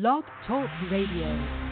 Blog Talk Radio.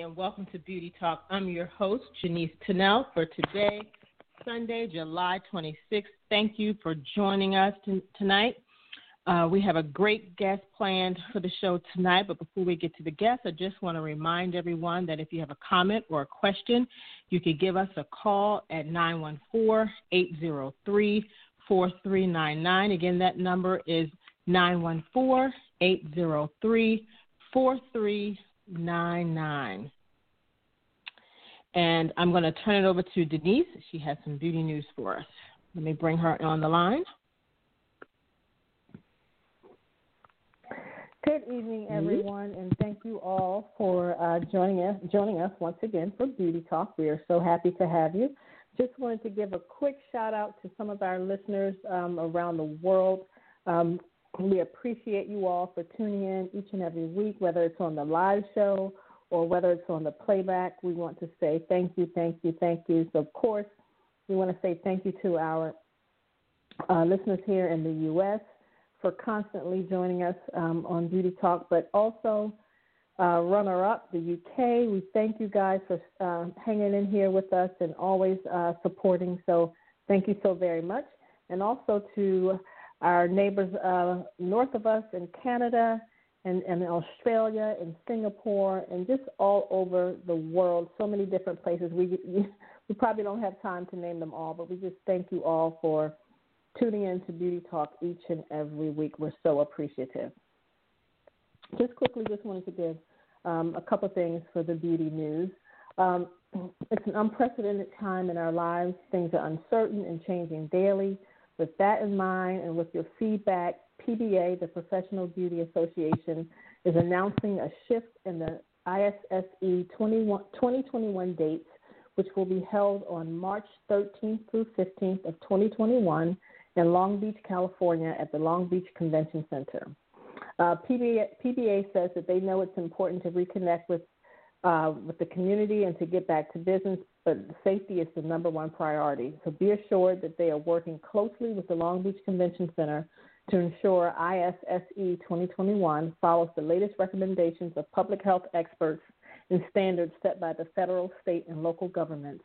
And welcome to Beauty Talk. I'm your host, Janice Tunnell, for today, Sunday, July 26th. Thank you for joining us t- tonight. Uh, we have a great guest planned for the show tonight, but before we get to the guest, I just want to remind everyone that if you have a comment or a question, you can give us a call at 914 803 4399. Again, that number is 914 803 4399 nine nine. And I'm going to turn it over to Denise. She has some beauty news for us. Let me bring her on the line. Good evening, everyone, and thank you all for uh, joining us. Joining us once again for Beauty Talk. We are so happy to have you. Just wanted to give a quick shout out to some of our listeners um, around the world. Um, we appreciate you all for tuning in each and every week, whether it's on the live show or whether it's on the playback. We want to say thank you, thank you, thank you. So, of course, we want to say thank you to our uh, listeners here in the U.S. for constantly joining us um, on Beauty Talk, but also uh, runner up, the UK. We thank you guys for uh, hanging in here with us and always uh, supporting. So, thank you so very much. And also to our neighbors uh, north of us in Canada and, and Australia and Singapore and just all over the world, so many different places. We, we probably don't have time to name them all, but we just thank you all for tuning in to Beauty Talk each and every week. We're so appreciative. Just quickly, just wanted to give um, a couple things for the beauty news. Um, it's an unprecedented time in our lives. Things are uncertain and changing daily. With that in mind and with your feedback, PBA, the Professional Beauty Association, is announcing a shift in the ISSE 2021 dates, which will be held on March 13th through 15th of 2021 in Long Beach, California at the Long Beach Convention Center. Uh, PBA, PBA says that they know it's important to reconnect with uh, with the community and to get back to business, but safety is the number one priority. So be assured that they are working closely with the Long Beach Convention Center to ensure ISSE 2021 follows the latest recommendations of public health experts and standards set by the federal, state, and local governments.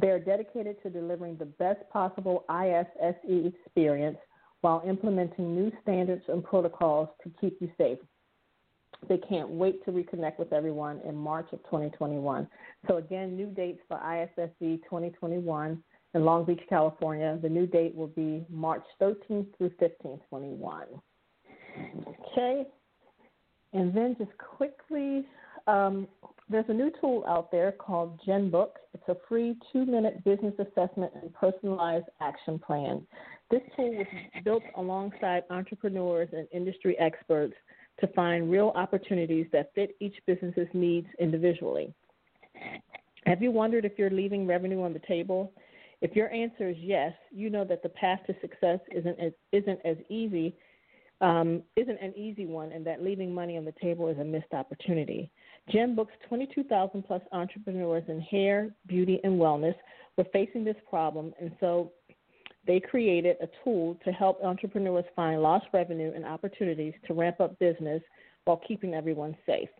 They are dedicated to delivering the best possible ISSE experience while implementing new standards and protocols to keep you safe. They can't wait to reconnect with everyone in March of 2021. So, again, new dates for ISSE 2021 in Long Beach, California. The new date will be March 13th through 15th, 21. Okay. And then just quickly, um, there's a new tool out there called GenBook. It's a free two minute business assessment and personalized action plan. This tool was built alongside entrepreneurs and industry experts to find real opportunities that fit each business's needs individually. Have you wondered if you're leaving revenue on the table? If your answer is yes, you know that the path to success isn't as, isn't as easy, um, isn't an easy one, and that leaving money on the table is a missed opportunity. GenBook's 22,000 plus entrepreneurs in hair, beauty, and wellness were facing this problem, and so they created a tool to help entrepreneurs find lost revenue and opportunities to ramp up business while keeping everyone safe.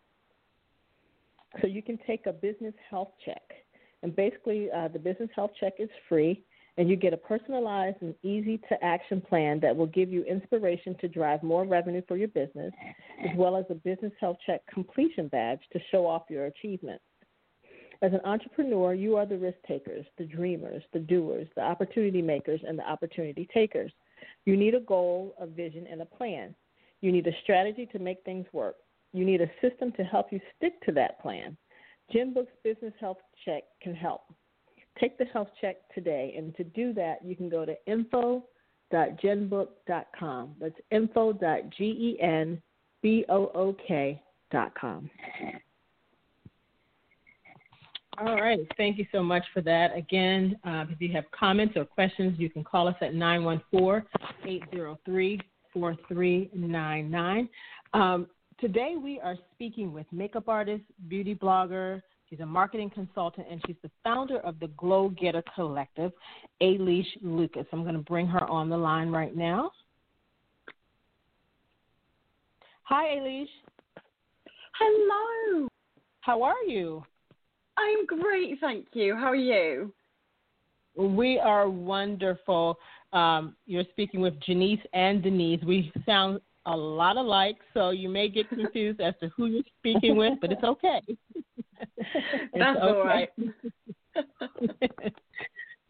So you can take a business health check. And basically, uh, the business health check is free, and you get a personalized and easy to action plan that will give you inspiration to drive more revenue for your business, as well as a business health check completion badge to show off your achievements. As an entrepreneur, you are the risk takers, the dreamers, the doers, the opportunity makers, and the opportunity takers. You need a goal, a vision, and a plan. You need a strategy to make things work. You need a system to help you stick to that plan. GenBook's Business Health Check can help. Take the health check today, and to do that, you can go to info.genbook.com. That's info.genbook.com. All right. Thank you so much for that. Again, uh, if you have comments or questions, you can call us at 914 803 4399. Um, today, we are speaking with makeup artist, beauty blogger. She's a marketing consultant, and she's the founder of the Glow Getter Collective, Ailish Lucas. I'm going to bring her on the line right now. Hi, Ailish. Hello. How are you? I'm great, thank you. How are you? We are wonderful. Um, you're speaking with Janice and Denise. We sound a lot alike, so you may get confused as to who you're speaking with, but it's okay. it's That's okay. all right.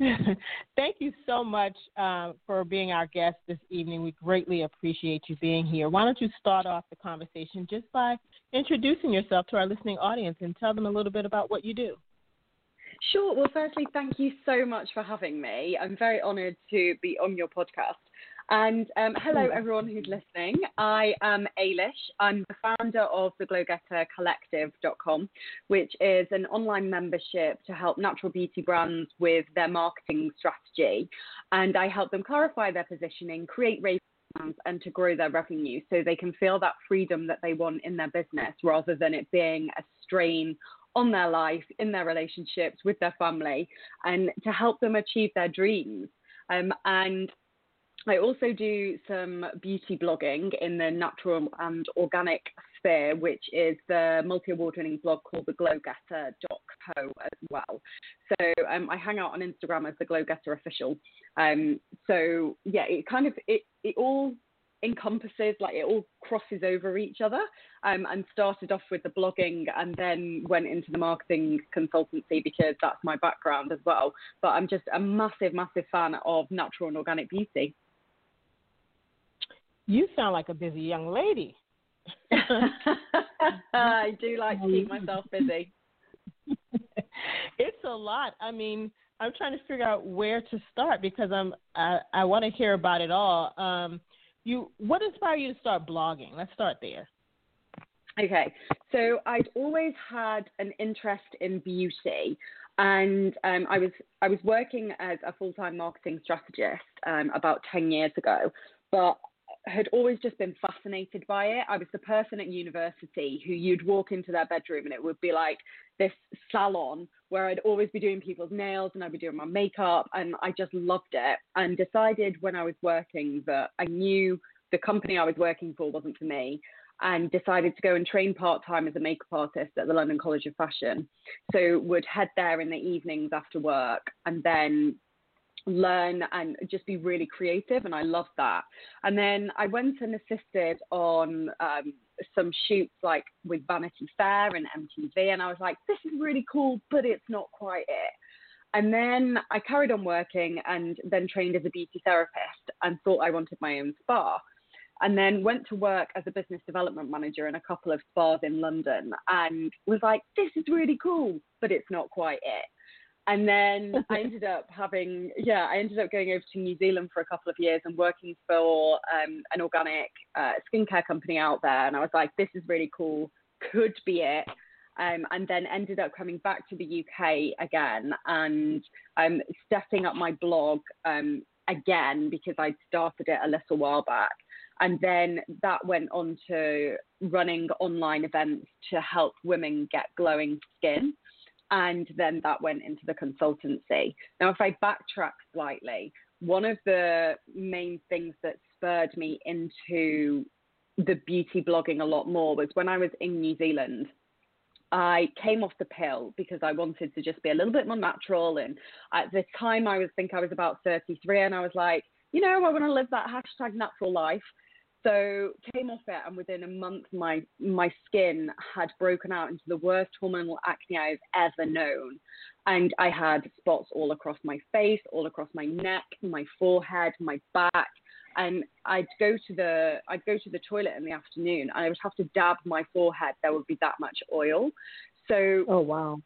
Thank you so much uh, for being our guest this evening. We greatly appreciate you being here. Why don't you start off the conversation just by introducing yourself to our listening audience and tell them a little bit about what you do? Sure. Well, firstly, thank you so much for having me. I'm very honored to be on your podcast. And um, hello, everyone who's listening. I am Ailish. I'm the founder of the glowgettercollective.com, which is an online membership to help natural beauty brands with their marketing strategy. And I help them clarify their positioning, create plans, and to grow their revenue so they can feel that freedom that they want in their business rather than it being a strain on their life, in their relationships, with their family, and to help them achieve their dreams. Um, and I also do some beauty blogging in the natural and organic sphere, which is the multi award winning blog called the glowgetter.co as well. So um, I hang out on Instagram as the Glowgetter official. Um, so yeah, it kind of, it, it all encompasses like it all crosses over each other um, and started off with the blogging and then went into the marketing consultancy because that's my background as well but i'm just a massive massive fan of natural and organic beauty you sound like a busy young lady. I do like to keep myself busy. it's a lot. I mean, I'm trying to figure out where to start because I'm I, I want to hear about it all. Um, you, what inspired you to start blogging? Let's start there. Okay, so I'd always had an interest in beauty, and um, I was I was working as a full time marketing strategist um, about ten years ago, but had always just been fascinated by it. I was the person at university who you'd walk into their bedroom and it would be like this salon where I'd always be doing people's nails and I'd be doing my makeup and I just loved it and decided when I was working that I knew the company I was working for wasn't for me and decided to go and train part time as a makeup artist at the London College of Fashion. So would head there in the evenings after work and then learn and just be really creative and I loved that. And then I went and assisted on um, some shoots like with Vanity Fair and MTV and I was like, this is really cool, but it's not quite it. And then I carried on working and then trained as a beauty therapist and thought I wanted my own spa. and then went to work as a business development manager in a couple of spas in London and was like, this is really cool, but it's not quite it. And then I ended up having, yeah, I ended up going over to New Zealand for a couple of years and working for um, an organic uh, skincare company out there. And I was like, this is really cool, could be it. Um, and then ended up coming back to the UK again and um, setting up my blog um, again because I'd started it a little while back. And then that went on to running online events to help women get glowing skin. And then that went into the consultancy. Now, if I backtrack slightly, one of the main things that spurred me into the beauty blogging a lot more was when I was in New Zealand. I came off the pill because I wanted to just be a little bit more natural. And at the time, I was think I was about 33, and I was like, you know, I want to live that hashtag natural life. So came off it, and within a month, my my skin had broken out into the worst hormonal acne I've ever known, and I had spots all across my face, all across my neck, my forehead, my back, and I'd go to the I'd go to the toilet in the afternoon, and I would have to dab my forehead. There would be that much oil. So oh wow,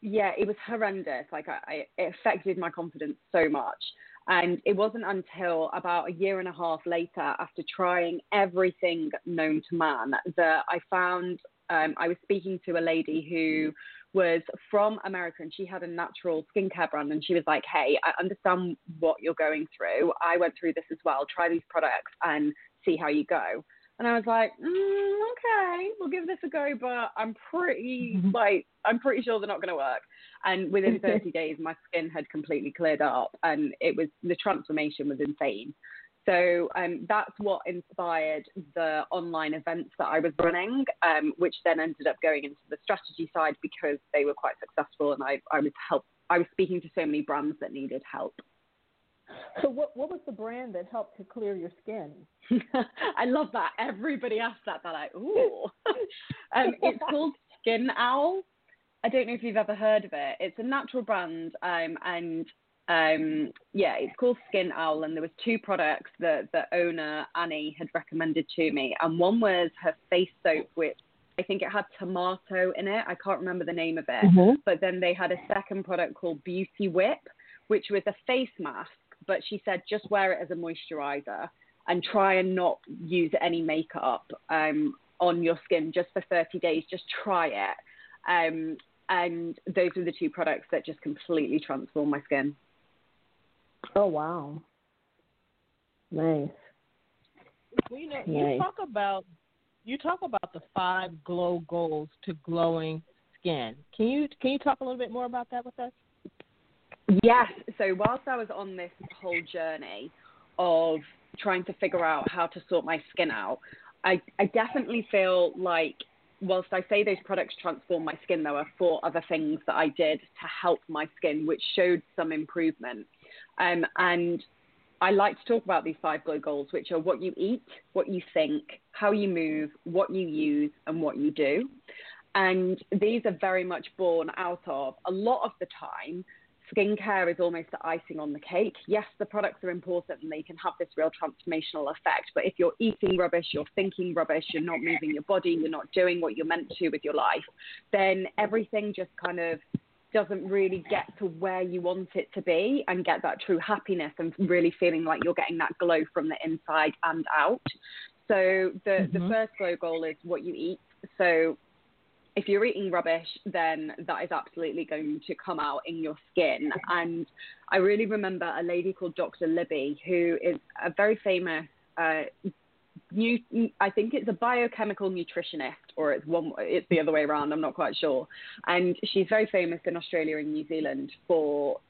yeah, it was horrendous. Like I, I it affected my confidence so much. And it wasn't until about a year and a half later, after trying everything known to man, that I found um, I was speaking to a lady who was from America and she had a natural skincare brand. And she was like, Hey, I understand what you're going through. I went through this as well. Try these products and see how you go. And I was like, mm, okay, we'll give this a go, but I'm pretty mm-hmm. like I'm pretty sure they're not going to work. And within 30 days, my skin had completely cleared up, and it was the transformation was insane. So um, that's what inspired the online events that I was running, um, which then ended up going into the strategy side because they were quite successful, and I, I was help. I was speaking to so many brands that needed help. So what what was the brand that helped to clear your skin? I love that. Everybody asks that. They're like, ooh. um, it's called Skin Owl. I don't know if you've ever heard of it. It's a natural brand, um, and um, yeah, it's called Skin Owl. And there was two products that the owner Annie had recommended to me, and one was her face soap, which I think it had tomato in it. I can't remember the name of it. Mm-hmm. But then they had a second product called Beauty Whip, which was a face mask but she said just wear it as a moisturizer and try and not use any makeup um, on your skin just for 30 days. Just try it. Um, and those were the two products that just completely transformed my skin. Oh wow! Nice. Well, you know, nice. you talk about you talk about the five glow goals to glowing skin. Can you can you talk a little bit more about that with us? Yes. So whilst I was on this whole journey of trying to figure out how to sort my skin out, I, I definitely feel like whilst I say those products transform my skin, there were four other things that I did to help my skin, which showed some improvement. Um, and I like to talk about these five glow goals, which are what you eat, what you think, how you move, what you use, and what you do. And these are very much born out of a lot of the time skincare is almost the icing on the cake. Yes, the products are important and they can have this real transformational effect. But if you're eating rubbish, you're thinking rubbish, you're not moving your body, you're not doing what you're meant to with your life, then everything just kind of doesn't really get to where you want it to be and get that true happiness and really feeling like you're getting that glow from the inside and out. So the, mm-hmm. the first glow goal is what you eat. So if you're eating rubbish, then that is absolutely going to come out in your skin. And I really remember a lady called Dr. Libby, who is a very famous, uh, new, I think it's a biochemical nutritionist, or it's one, it's the other way around. I'm not quite sure. And she's very famous in Australia and New Zealand for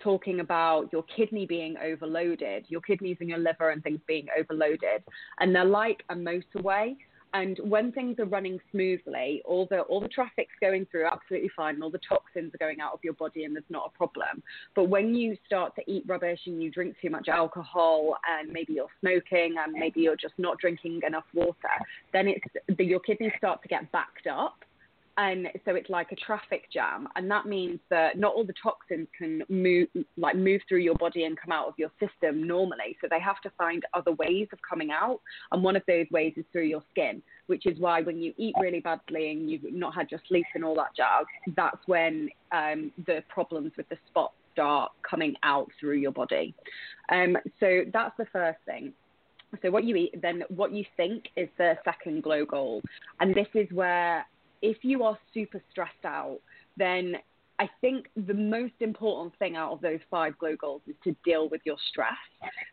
talking about your kidney being overloaded, your kidneys and your liver and things being overloaded. And they're like a motorway. And when things are running smoothly, all the all the traffic's going through absolutely fine, and all the toxins are going out of your body, and there's not a problem. But when you start to eat rubbish and you drink too much alcohol, and maybe you're smoking, and maybe you're just not drinking enough water, then it's the, your kidneys start to get backed up, and so it's like a traffic jam, and that means that not all the toxins can move like move through your body and come out of your system normally. So they have to find other ways of coming out, and one of those ways is through your skin, which is why when you eat really badly and you've not had your sleep and all that jazz, that's when um, the problems with the spots start coming out through your body. Um, so that's the first thing. So what you eat, then what you think is the second glow goal, and this is where if you are super stressed out, then I think the most important thing out of those five glow goals is to deal with your stress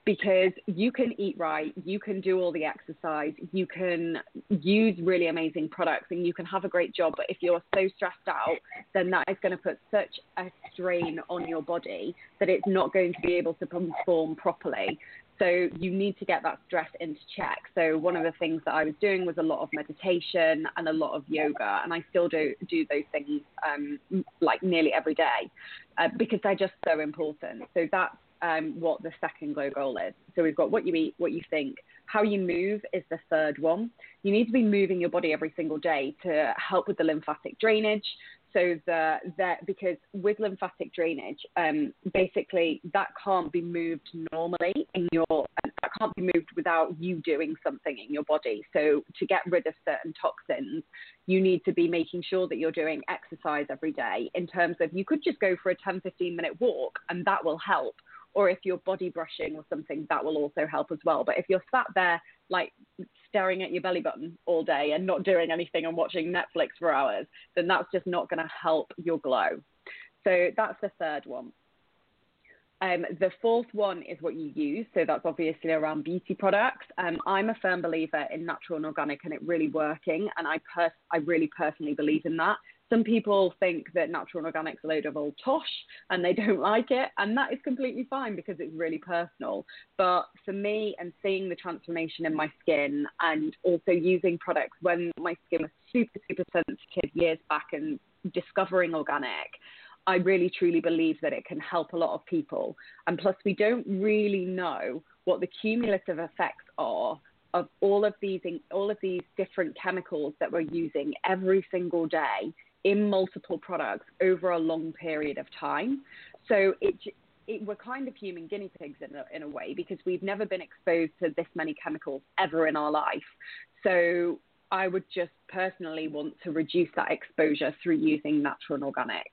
because you can eat right, you can do all the exercise, you can use really amazing products, and you can have a great job. But if you're so stressed out, then that is going to put such a strain on your body that it's not going to be able to perform properly. So you need to get that stress into check. So one of the things that I was doing was a lot of meditation and a lot of yoga, and I still do do those things um, like nearly every day uh, because they're just so important. So that's um, what the second glow goal is. So we've got what you eat, what you think, how you move is the third one. You need to be moving your body every single day to help with the lymphatic drainage, so the, that because with lymphatic drainage, um, basically that can't be moved normally in your that can't be moved without you doing something in your body. So to get rid of certain toxins, you need to be making sure that you're doing exercise every day. In terms of you could just go for a 10, 15 minute walk and that will help or if you're body brushing or something, that will also help as well. But if you're sat there like staring at your belly button all day and not doing anything and watching Netflix for hours, then that's just not going to help your glow. So that's the third one. Um, the fourth one is what you use. So that's obviously around beauty products. Um, I'm a firm believer in natural and organic and it really working. And I, pers- I really personally believe in that. Some people think that natural and organic's a load of old tosh and they don't like it, and that is completely fine because it's really personal. But for me, and seeing the transformation in my skin, and also using products when my skin was super, super sensitive years back and discovering organic, I really truly believe that it can help a lot of people. And plus, we don't really know what the cumulative effects are of all of these all of these different chemicals that we're using every single day in multiple products over a long period of time. So it, it, we're kind of human guinea pigs in a, in a way because we've never been exposed to this many chemicals ever in our life. So I would just personally want to reduce that exposure through using natural and organic.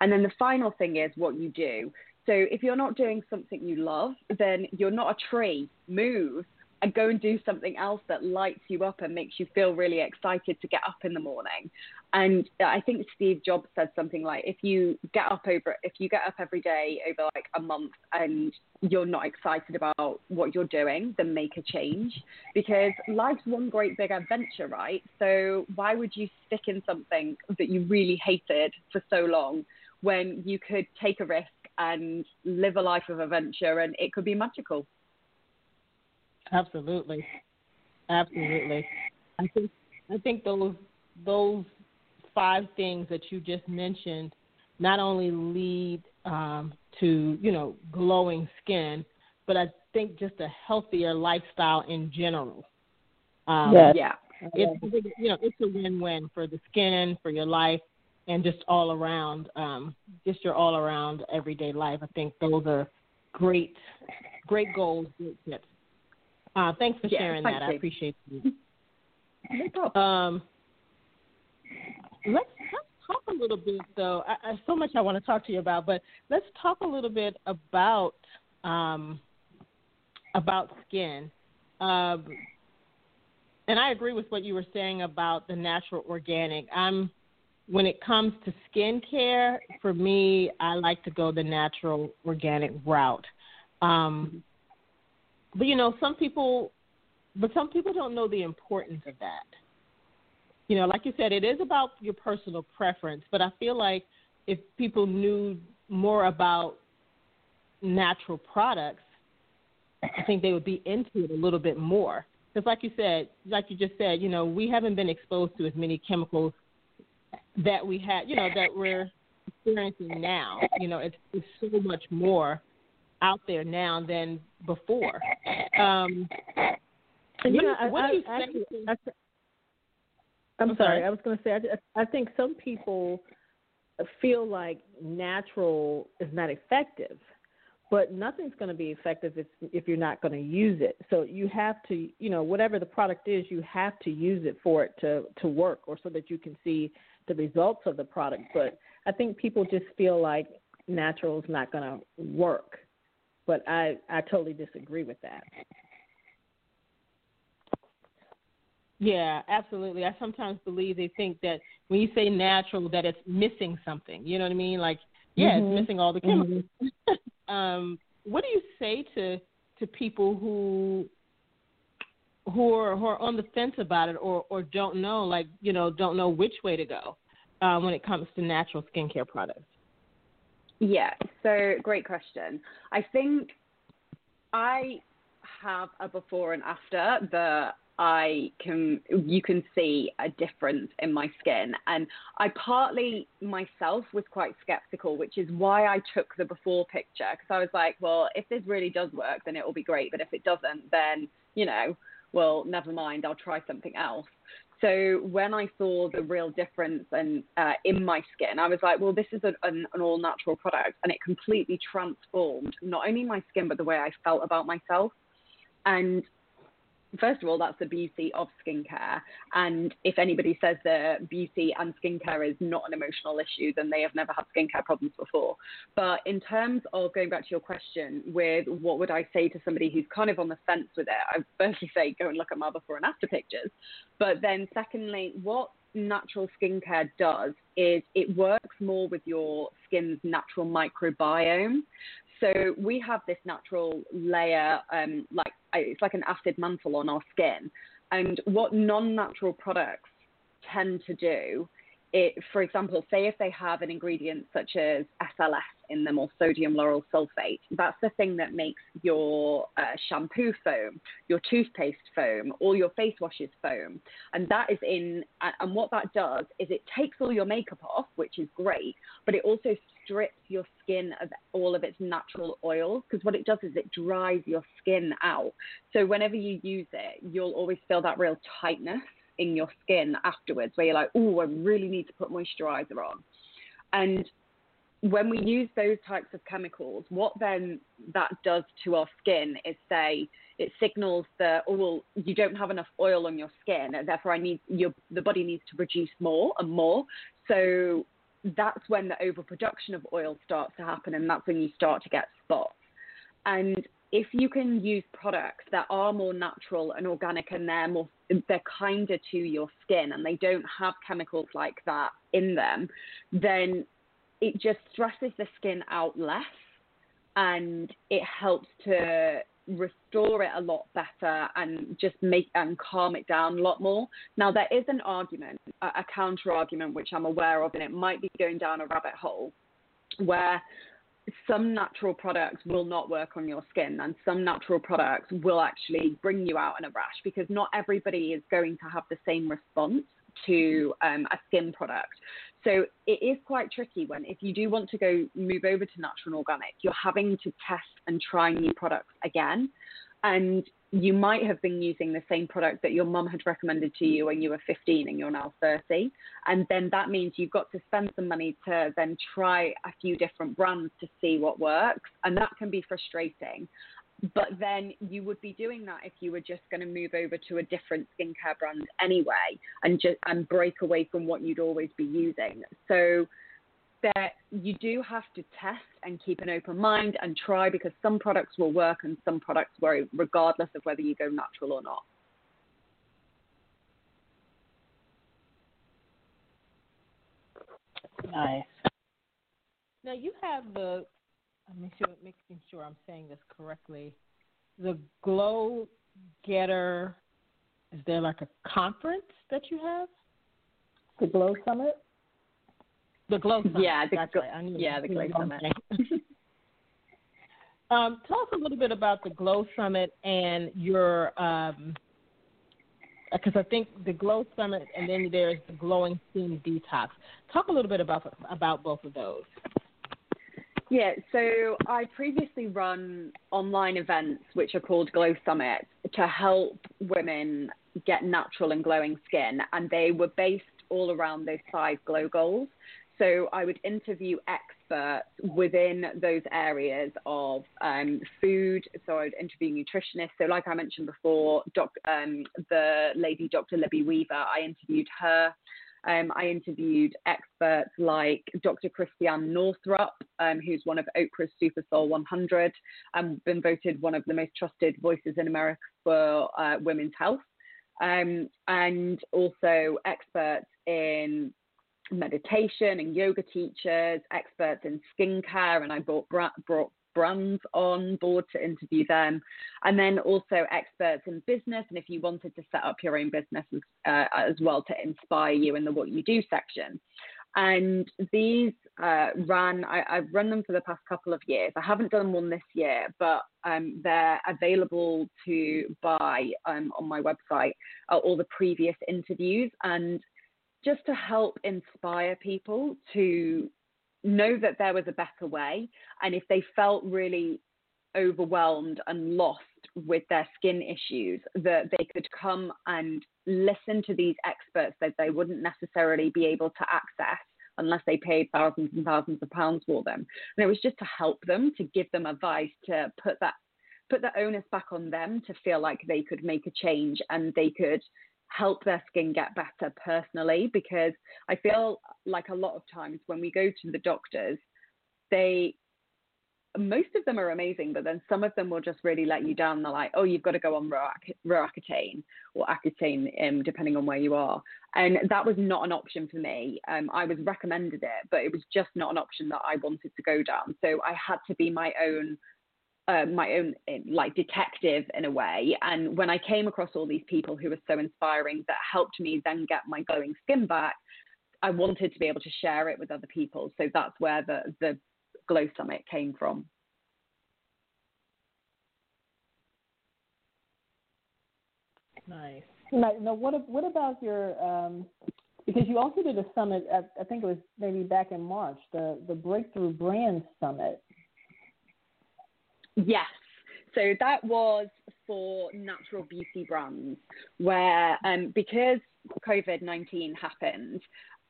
And then the final thing is what you do. So if you're not doing something you love, then you're not a tree. Move and go and do something else that lights you up and makes you feel really excited to get up in the morning. And I think Steve Jobs said something like, if you get up over, if you get up every day over like a month and you're not excited about what you're doing, then make a change because life's one great big adventure, right? So why would you stick in something that you really hated for so long when you could take a risk and live a life of adventure and it could be magical? Absolutely, absolutely. I think I think those those five things that you just mentioned not only lead um, to you know glowing skin, but I think just a healthier lifestyle in general. Um, yes. Yeah, it's you know it's a win-win for the skin, for your life, and just all around, um, just your all around everyday life. I think those are great, great goals, great tips. Uh, thanks for sharing that. You. I appreciate you. Um, let's, let's talk a little bit, though. I, I, so much I want to talk to you about, but let's talk a little bit about um, about skin. Um, and I agree with what you were saying about the natural organic. I'm when it comes to skincare, for me, I like to go the natural organic route. Um, but you know, some people, but some people don't know the importance of that. You know, like you said, it is about your personal preference. But I feel like if people knew more about natural products, I think they would be into it a little bit more. Because, like you said, like you just said, you know, we haven't been exposed to as many chemicals that we had, you know, that we're experiencing now. You know, it's, it's so much more out there now than before. Um, you know, what I, do you I, think? I, I'm sorry. I was going to say I, I think some people feel like natural is not effective, but nothing's going to be effective if if you're not going to use it. So you have to, you know, whatever the product is, you have to use it for it to to work, or so that you can see the results of the product. But I think people just feel like natural is not going to work. But I I totally disagree with that. Yeah, absolutely. I sometimes believe they think that when you say natural, that it's missing something. You know what I mean? Like, yeah, mm-hmm. it's missing all the chemicals. Mm-hmm. um, what do you say to to people who who are who are on the fence about it or or don't know, like you know, don't know which way to go uh, when it comes to natural skincare products? Yeah, so great question. I think I have a before and after that I can you can see a difference in my skin. And I partly myself was quite skeptical which is why I took the before picture because I was like well if this really does work then it will be great. But if it doesn't then you know well never mind I'll try something else so when I saw the real difference and uh, in my skin, I was like, well, this is an, an, an all natural product, and it completely transformed not only my skin but the way I felt about myself. And first of all, that's the beauty of skincare. And if anybody says that beauty and skincare is not an emotional issue, then they have never had skincare problems before. But in terms of going back to your question, with what would I say to somebody who's kind of on the fence with it, I firstly say go and look at my before and after pictures. But then, secondly, what natural skincare does is it works more with your skin's natural microbiome. So we have this natural layer, um, like it's like an acid mantle on our skin. And what non-natural products tend to do it, for example, say if they have an ingredient such as SLS in them or sodium lauryl sulfate, that's the thing that makes your uh, shampoo foam, your toothpaste foam, all your face washes foam. And that is in, and what that does is it takes all your makeup off, which is great, but it also strips your skin of all of its natural oils because what it does is it dries your skin out. So whenever you use it, you'll always feel that real tightness in your skin afterwards where you're like, oh, I really need to put moisturizer on. And when we use those types of chemicals, what then that does to our skin is say it signals that oh well you don't have enough oil on your skin, and therefore I need your the body needs to produce more and more. So that's when the overproduction of oil starts to happen, and that's when you start to get spots. And if you can use products that are more natural and organic and they're more they're kinder to your skin and they don't have chemicals like that in them, then it just stresses the skin out less and it helps to restore it a lot better and just make and calm it down a lot more. Now there is an argument, a, counter argument which I'm aware of, and it might be going down a rabbit hole where some natural products will not work on your skin and some natural products will actually bring you out in a rash because not everybody is going to have the same response to um, a skin product. So it is quite tricky when if you do want to go move over to natural and organic, you're having to test and try new products again. And you might have been using the same product that your mum had recommended to you when you were 15 and you're now 30. And then that means you've got to spend some money to then try a few different brands to see what works. And that can be frustrating. But then you would be doing that if you were just going to move over to a different skincare brand anyway and just and break away from what you'd always be using. So that you do have to test and keep an open mind and try because some products will work and some products will regardless of whether you go natural or not. Nice. Now you have the. I'm sure, making sure I'm saying this correctly. The Glow Getter. Is there like a conference that you have? The Glow Summit. The Glow Summit. Yeah, the, That's right. yeah, the Glow Summit. um, tell us a little bit about the Glow Summit and your, because um, I think the Glow Summit and then there's the Glowing Skin Detox. Talk a little bit about about both of those. Yeah, so I previously run online events which are called Glow Summit to help women get natural and glowing skin, and they were based all around those five glow goals. So I would interview experts within those areas of um, food. So I would interview nutritionists. So like I mentioned before, doc, um, the lady Dr. Libby Weaver, I interviewed her. Um, I interviewed experts like Dr. Christiane Northrup, um, who's one of Oprah's Super Soul 100 and been voted one of the most trusted voices in America for uh, women's health. Um, and also experts in meditation and yoga teachers, experts in skincare, and I brought, brought brands on board to interview them, and then also experts in business. And if you wanted to set up your own business uh, as well to inspire you in the what you do section. And these uh, ran, I, have run them for the past couple of years. I haven't done one this year, but um, they're available to buy um, on my website, uh, all the previous interviews. And just to help inspire people to know that there was a better way. And if they felt really overwhelmed and lost with their skin issues, that they could come and listen to these experts that they wouldn't necessarily be able to access unless they paid thousands and thousands of pounds for them. And it was just to help them, to give them advice, to put that put the onus back on them to feel like they could make a change and they could help their skin get better personally because I feel like a lot of times when we go to the doctors, they most of them are amazing, but then some of them will just really let you down. They're like, oh, you've got to go on Roaccutane or Accutane, um, depending on where you are. And that was not an option for me. Um, I was recommended it, but it was just not an option that I wanted to go down. So I had to be my own uh, my own like detective in a way. And when I came across all these people who were so inspiring that helped me then get my glowing skin back, I wanted to be able to share it with other people. So that's where the the Glow Summit came from. Nice. Now, now what what about your um, because you also did a summit at, I think it was maybe back in March the the Breakthrough Brand Summit. Yes. So that was for natural beauty brands, where um, because COVID 19 happened,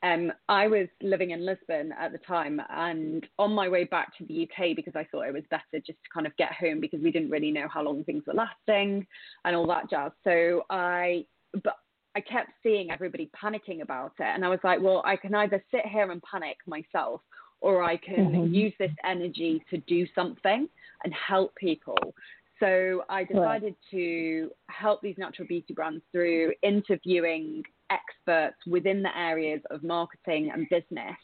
um, I was living in Lisbon at the time and on my way back to the UK because I thought it was better just to kind of get home because we didn't really know how long things were lasting and all that jazz. So I, but I kept seeing everybody panicking about it. And I was like, well, I can either sit here and panic myself or I can mm-hmm. use this energy to do something and help people. So I decided right. to help these natural beauty brands through interviewing experts within the areas of marketing and business.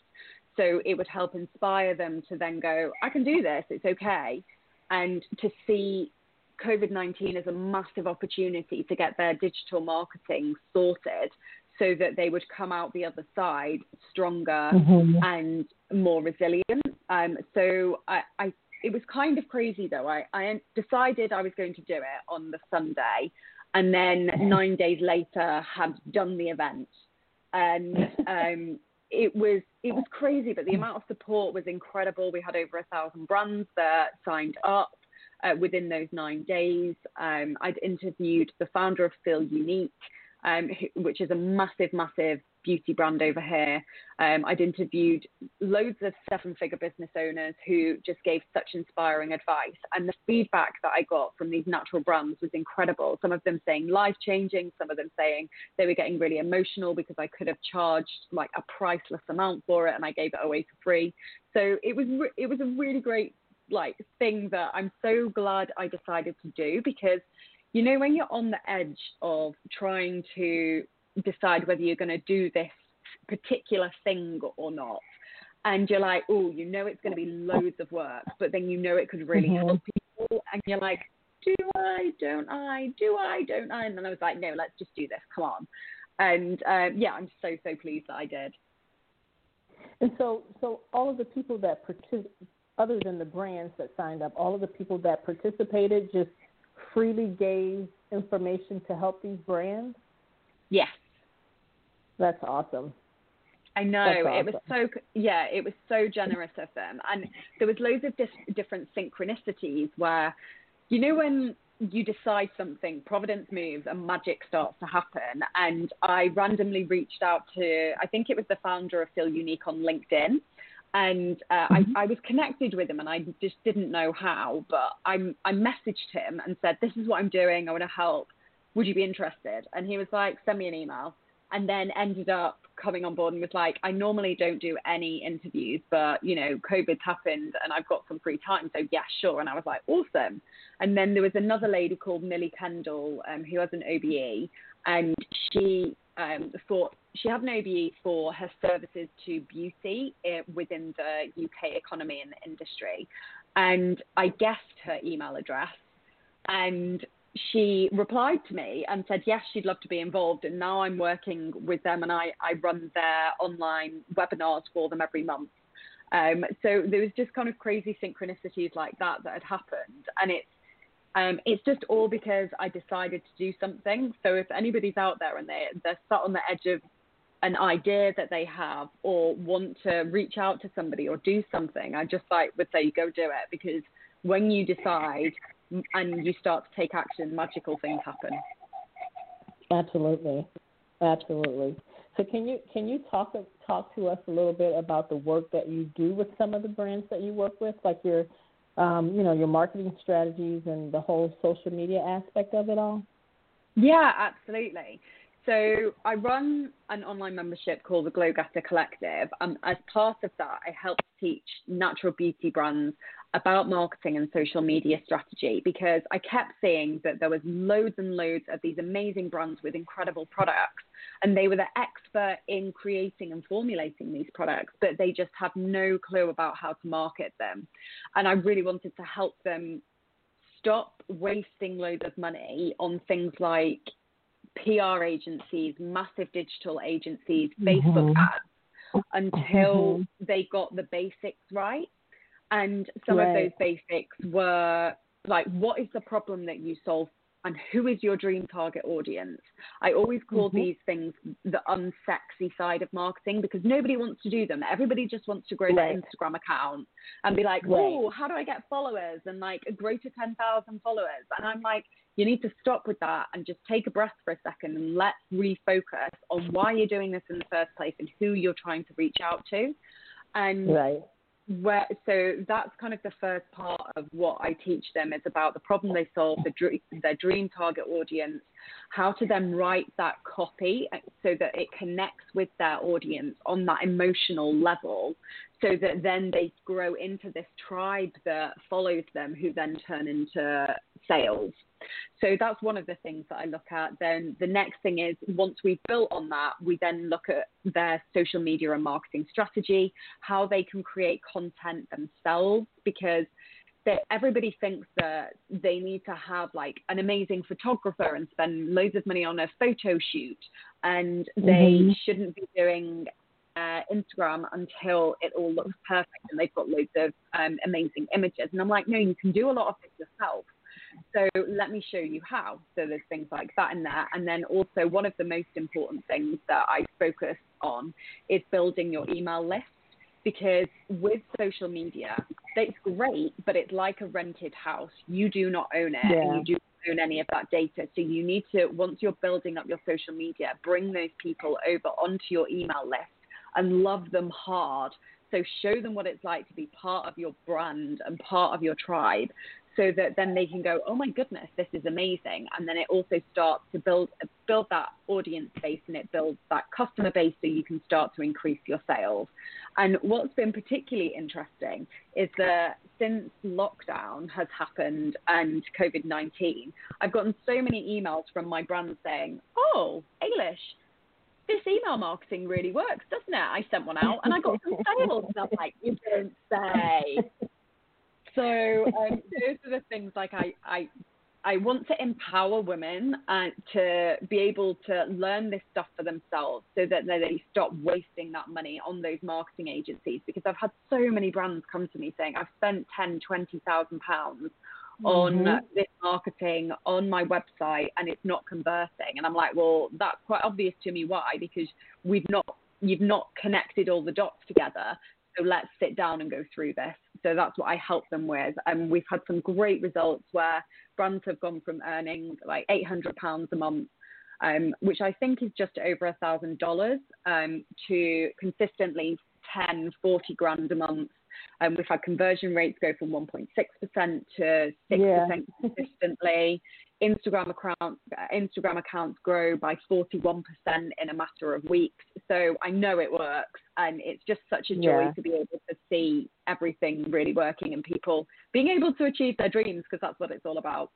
So it would help inspire them to then go, I can do this, it's okay. And to see COVID 19 as a massive opportunity to get their digital marketing sorted so that they would come out the other side stronger mm-hmm. and more resilient. Um, so I, I, it was kind of crazy though. I, I decided I was going to do it on the Sunday, and then nine days later had done the event, and um, it was it was crazy. But the amount of support was incredible. We had over a thousand brands that signed up. Uh, within those nine days, um, I'd interviewed the founder of Feel Unique, um, which is a massive, massive beauty brand over here. Um, I'd interviewed loads of seven figure business owners who just gave such inspiring advice. And the feedback that I got from these natural brands was incredible. Some of them saying life changing, some of them saying they were getting really emotional because I could have charged like a priceless amount for it and I gave it away for free. So it was, re- it was a really great like thing that I'm so glad I decided to do because you know, when you're on the edge of trying to decide whether you're going to do this particular thing or not, and you're like, oh, you know, it's going to be loads of work, but then you know it could really mm-hmm. help people, and you're like, do I, don't I, do I, don't I? And then I was like, no, let's just do this, come on. And um, yeah, I'm so, so pleased that I did. And so, so all of the people that partic- other than the brands that signed up, all of the people that participated just freely gave information to help these brands? Yes. That's awesome. I know awesome. it was so yeah, it was so generous of them, and there was loads of dis- different synchronicities where, you know, when you decide something, providence moves, and magic starts to happen. And I randomly reached out to, I think it was the founder of Feel Unique on LinkedIn. And uh, mm-hmm. I, I was connected with him and I just didn't know how. But I, I messaged him and said, This is what I'm doing. I want to help. Would you be interested? And he was like, Send me an email. And then ended up coming on board and was like, I normally don't do any interviews, but you know, COVID's happened and I've got some free time, so yeah, sure. And I was like, awesome. And then there was another lady called Millie Kendall, um, who has an OBE, and she um, thought she had an OBE for her services to beauty eh, within the UK economy and industry. And I guessed her email address, and she replied to me and said, yes, she'd love to be involved. And now I'm working with them and I, I run their online webinars for them every month. Um, so there was just kind of crazy synchronicities like that that had happened. And it's, um, it's just all because I decided to do something. So if anybody's out there and they, they're sat on the edge of an idea that they have or want to reach out to somebody or do something, I just like would say, go do it because when you decide and you start to take action, magical things happen. Absolutely, absolutely. So can you can you talk talk to us a little bit about the work that you do with some of the brands that you work with, like your um, you know your marketing strategies and the whole social media aspect of it all? Yeah, absolutely. So I run an online membership called the Glow Getter Collective. Um, as part of that, I help teach natural beauty brands about marketing and social media strategy because I kept seeing that there was loads and loads of these amazing brands with incredible products and they were the expert in creating and formulating these products but they just had no clue about how to market them and I really wanted to help them stop wasting loads of money on things like PR agencies, massive digital agencies, mm-hmm. Facebook ads until mm-hmm. they got the basics right. And some right. of those basics were like, what is the problem that you solve and who is your dream target audience? I always call mm-hmm. these things the unsexy side of marketing because nobody wants to do them. Everybody just wants to grow right. their Instagram account and be like, oh, how do I get followers and like grow to 10,000 followers? And I'm like, you need to stop with that and just take a breath for a second and let's refocus on why you're doing this in the first place and who you're trying to reach out to. And right where so that's kind of the first part of what I teach them is about the problem they solve, the dream, their dream target audience, how to then write that copy so that it connects with their audience on that emotional level, so that then they grow into this tribe that follows them, who then turn into sales. So that's one of the things that I look at. Then the next thing is once we've built on that, we then look at their social media and marketing strategy, how they can create content themselves, because that everybody thinks that they need to have like an amazing photographer and spend loads of money on a photo shoot, and they mm-hmm. shouldn't be doing uh, Instagram until it all looks perfect and they've got loads of um, amazing images. And I'm like, no, you can do a lot of it yourself. So let me show you how. So there's things like that in there. And then also one of the most important things that I focus on is building your email list because with social media, it's great, but it's like a rented house. You do not own it yeah. and you do not own any of that data. So you need to, once you're building up your social media, bring those people over onto your email list and love them hard. So show them what it's like to be part of your brand and part of your tribe so that then they can go, oh my goodness, this is amazing. And then it also starts to build build that audience base and it builds that customer base so you can start to increase your sales. And what's been particularly interesting is that since lockdown has happened and COVID 19, I've gotten so many emails from my brands saying, oh, Ailish, this email marketing really works, doesn't it? I sent one out and I got some sales. And I'm like, you don't say. So um, those are the things like I, I I want to empower women uh, to be able to learn this stuff for themselves so that they stop wasting that money on those marketing agencies because I've had so many brands come to me saying I've spent 10 20,000 pounds on mm-hmm. this marketing on my website and it's not converting and I'm like well that's quite obvious to me why because we've not you've not connected all the dots together so let's sit down and go through this. So that's what I help them with. And we've had some great results where brands have gone from earning like £800 a month um, which I think is just over thousand dollars, um, to consistently 10, 40 grand a month. Um, we've had conversion rates go from 1.6% to 6% yeah. consistently. Instagram accounts Instagram accounts grow by 41% in a matter of weeks. So I know it works, and it's just such a joy yeah. to be able to see everything really working and people being able to achieve their dreams because that's what it's all about.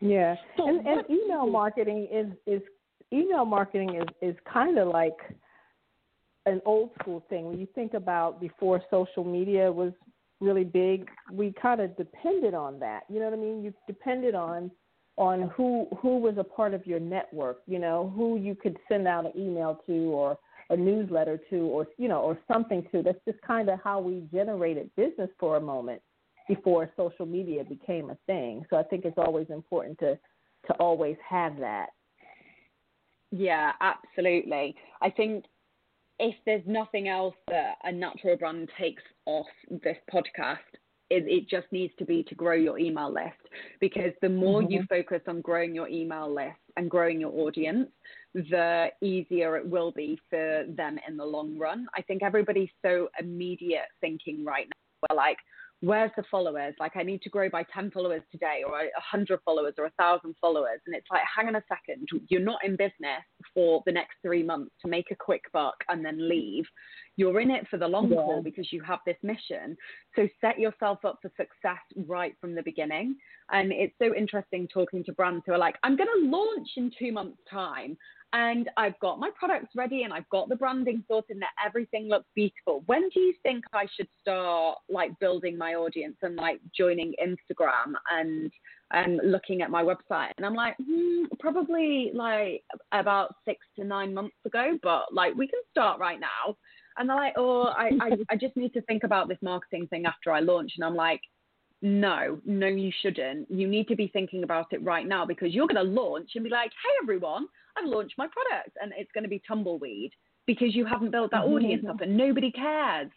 Yeah, and, and email marketing is is email marketing is is kind of like an old school thing. When you think about before social media was really big, we kind of depended on that. You know what I mean? You depended on on who who was a part of your network. You know, who you could send out an email to or a newsletter to or you know or something to. That's just kind of how we generated business for a moment before social media became a thing. So I think it's always important to to always have that. Yeah, absolutely. I think if there's nothing else that a natural brand takes off this podcast, it, it just needs to be to grow your email list because the more mm-hmm. you focus on growing your email list and growing your audience, the easier it will be for them in the long run. I think everybody's so immediate thinking right now. We're like, where's the followers? Like, I need to grow by 10 followers today, or 100 followers, or 1,000 followers. And it's like, hang on a second, you're not in business for the next three months to make a quick buck and then leave. You're in it for the long yeah. haul because you have this mission. So set yourself up for success right from the beginning. And it's so interesting talking to brands who are like, I'm going to launch in two months' time and I've got my products ready and I've got the branding sorted and everything looks beautiful. When do you think I should start like building my audience and like joining Instagram and and looking at my website? And I'm like, hmm, probably like about six to nine months ago, but like we can start right now. And they're like, oh, I, I, I just need to think about this marketing thing after I launch. And I'm like, no, no, you shouldn't. You need to be thinking about it right now because you're going to launch and be like, hey, everyone, I've launched my product. And it's going to be tumbleweed because you haven't built that mm-hmm. audience up and nobody cares.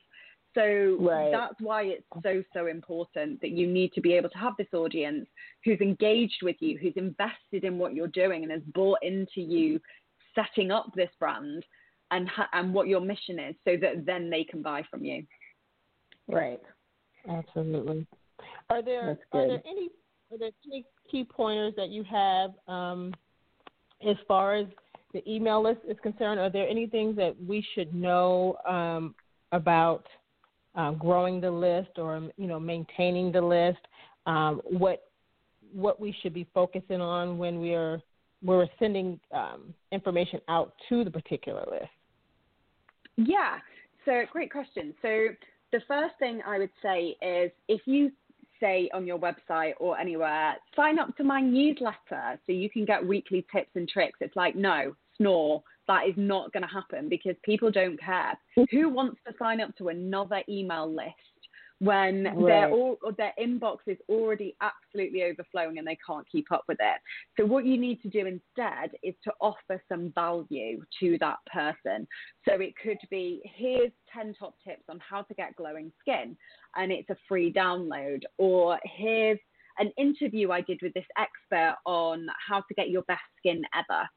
So right. that's why it's so, so important that you need to be able to have this audience who's engaged with you, who's invested in what you're doing and has bought into you setting up this brand and, ha- and what your mission is so that then they can buy from you. Right. Absolutely. Are there are there any are there any key pointers that you have um, as far as the email list is concerned? Are there any things that we should know um, about uh, growing the list or you know maintaining the list? Um, what what we should be focusing on when we are we're sending um, information out to the particular list? Yeah, so great question. So the first thing I would say is if you say on your website or anywhere, sign up to my newsletter so you can get weekly tips and tricks. It's like, no, snore. That is not going to happen because people don't care. Mm-hmm. Who wants to sign up to another email list when right. their all, their inbox is already absolutely overflowing and they can't keep up with it. So what you need to do instead is to offer some value to that person. So it could be here's 10 top tips on how to get glowing skin and it's a free download or here's an interview I did with this expert on how to get your best skin ever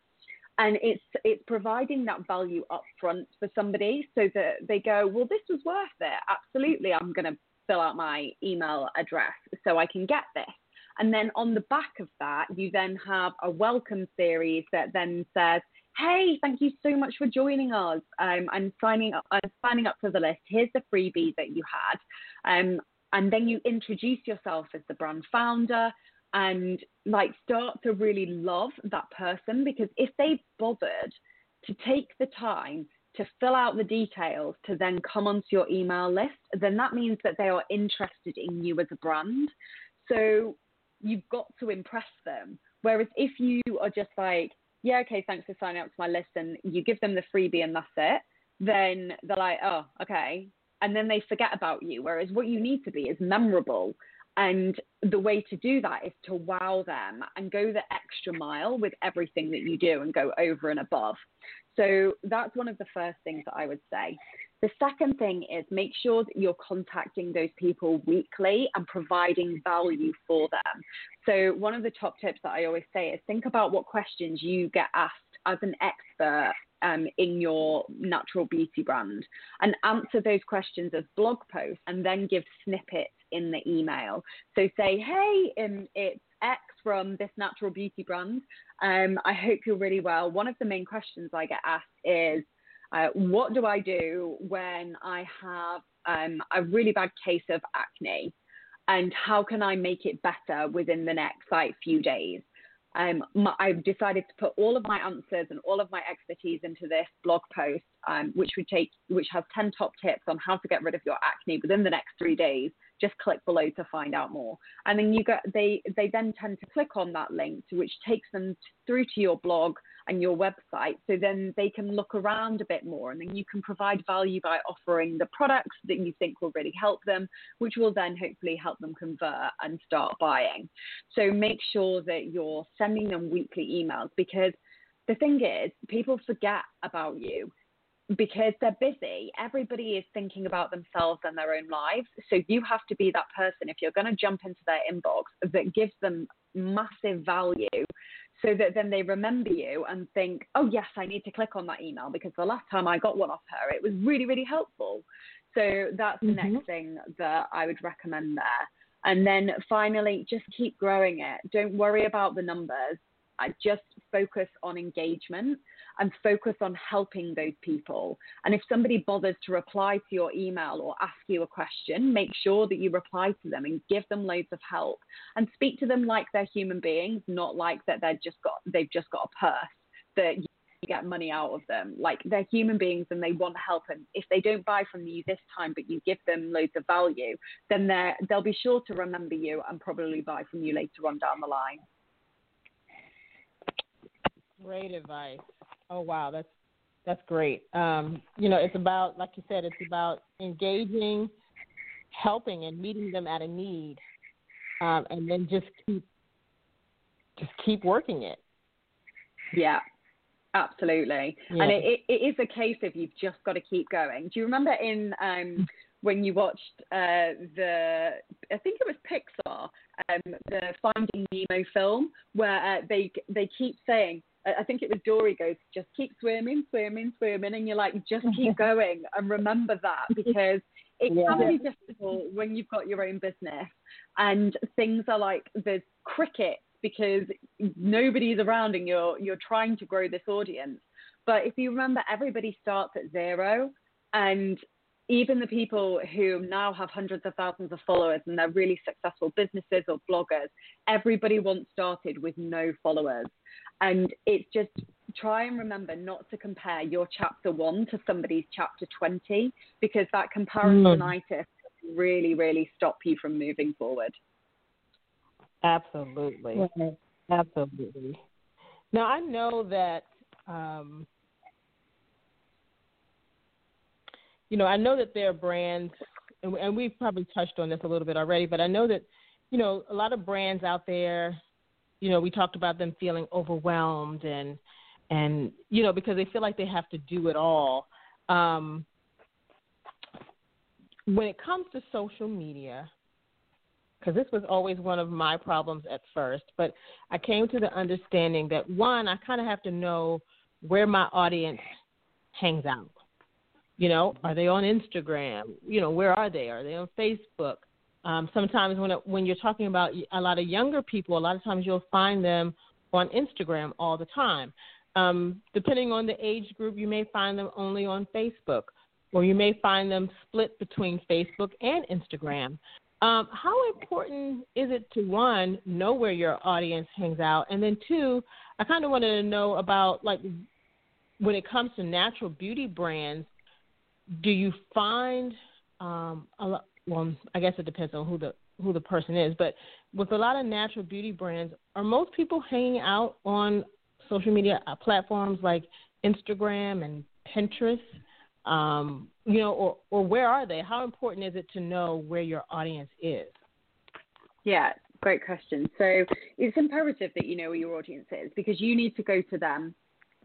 and it's it's providing that value up front for somebody so that they go well this was worth it absolutely i'm going to fill out my email address so I can get this. And then on the back of that, you then have a welcome series that then says, Hey, thank you so much for joining us. Um, I'm signing up. I'm signing up for the list. Here's the freebie that you had, um, and then you introduce yourself as the brand founder and like start to really love that person because if they bothered to take the time to fill out the details to then come onto your email list, then that means that they are interested in you as a brand. So you've got to impress them. Whereas if you are just like, yeah, okay, thanks for signing up to my list, and you give them the freebie and that's it, then they're like, oh, okay. And then they forget about you. Whereas what you need to be is memorable. And the way to do that is to wow them and go the extra mile with everything that you do and go over and above. So that's one of the first things that I would say. The second thing is make sure that you're contacting those people weekly and providing value for them. So, one of the top tips that I always say is think about what questions you get asked as an expert um, in your natural beauty brand and answer those questions as blog posts and then give snippets in the email. So say, hey, um, it's X from this natural beauty brand. Um, I hope you're really well. One of the main questions I get asked is, uh, what do I do when I have um, a really bad case of acne? And how can I make it better within the next like few days? Um, my, I've decided to put all of my answers and all of my expertise into this blog post, um, which would take, which has 10 top tips on how to get rid of your acne within the next three days just click below to find out more. And then you get they they then tend to click on that link, which takes them through to your blog and your website. So then they can look around a bit more, and then you can provide value by offering the products that you think will really help them, which will then hopefully help them convert and start buying. So make sure that you're sending them weekly emails because the thing is, people forget about you because they're busy. Everybody is thinking about themselves and their own lives. So you have to be that person if you're going to jump into their inbox that gives them massive value so that then they remember you and think, oh, yes, I need to click on that email because the last time I got one off her, it was really, really helpful. So that's mm-hmm. the next thing that I would recommend there. And then finally, just keep growing it. Don't worry about the numbers. I just focus on engagement and focus on helping those people. And if somebody bothers to reply to your email or ask you a question, make sure that you reply to them and give them loads of help and speak to them like they're human beings, not like that they've just got they've just got a purse that you get money out of them. Like they're human beings and they want help. And if they don't buy from you this time, but you give them loads of value, then they they'll be sure to remember you and probably buy from you later on down the line. Great advice. Oh wow, that's that's great. Um, you know, it's about like you said, it's about engaging, helping, and meeting them at a need, um, and then just keep just keep working it. Yeah, absolutely. Yeah. And it, it, it is a case of you've just got to keep going. Do you remember in um, when you watched uh, the I think it was Pixar, um, the Finding Nemo film, where uh, they they keep saying I think it was Dory goes, just keep swimming, swimming, swimming, and you're like, just keep going and remember that because it yeah. can be difficult when you've got your own business and things are like there's crickets because nobody's around and you're you're trying to grow this audience. But if you remember, everybody starts at zero, and even the people who now have hundreds of thousands of followers and they're really successful businesses or bloggers, everybody once started with no followers. And it's just try and remember not to compare your chapter one to somebody's chapter 20 because that comparisonitis mm. really, really stop you from moving forward. Absolutely. Absolutely. Now, I know that, um, you know, I know that there are brands, and, and we've probably touched on this a little bit already, but I know that, you know, a lot of brands out there you know, we talked about them feeling overwhelmed and and you know because they feel like they have to do it all. Um, when it comes to social media, because this was always one of my problems at first, but I came to the understanding that one, I kind of have to know where my audience hangs out. You know, are they on Instagram? You know, where are they? Are they on Facebook? Um, sometimes when it, when you're talking about a lot of younger people, a lot of times you'll find them on Instagram all the time. Um, depending on the age group, you may find them only on Facebook, or you may find them split between Facebook and Instagram. Um, how important is it to one know where your audience hangs out, and then two, I kind of wanted to know about like when it comes to natural beauty brands, do you find um, a lot, well, I guess it depends on who the who the person is, but with a lot of natural beauty brands, are most people hanging out on social media uh, platforms like Instagram and Pinterest? Um, you know, or or where are they? How important is it to know where your audience is? Yeah, great question. So it's imperative that you know where your audience is because you need to go to them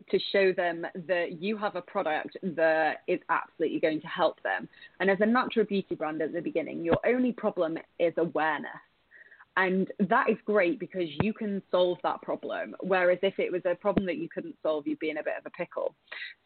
to show them that you have a product that is absolutely going to help them. And as a natural beauty brand at the beginning, your only problem is awareness. And that is great because you can solve that problem. Whereas if it was a problem that you couldn't solve, you'd be in a bit of a pickle.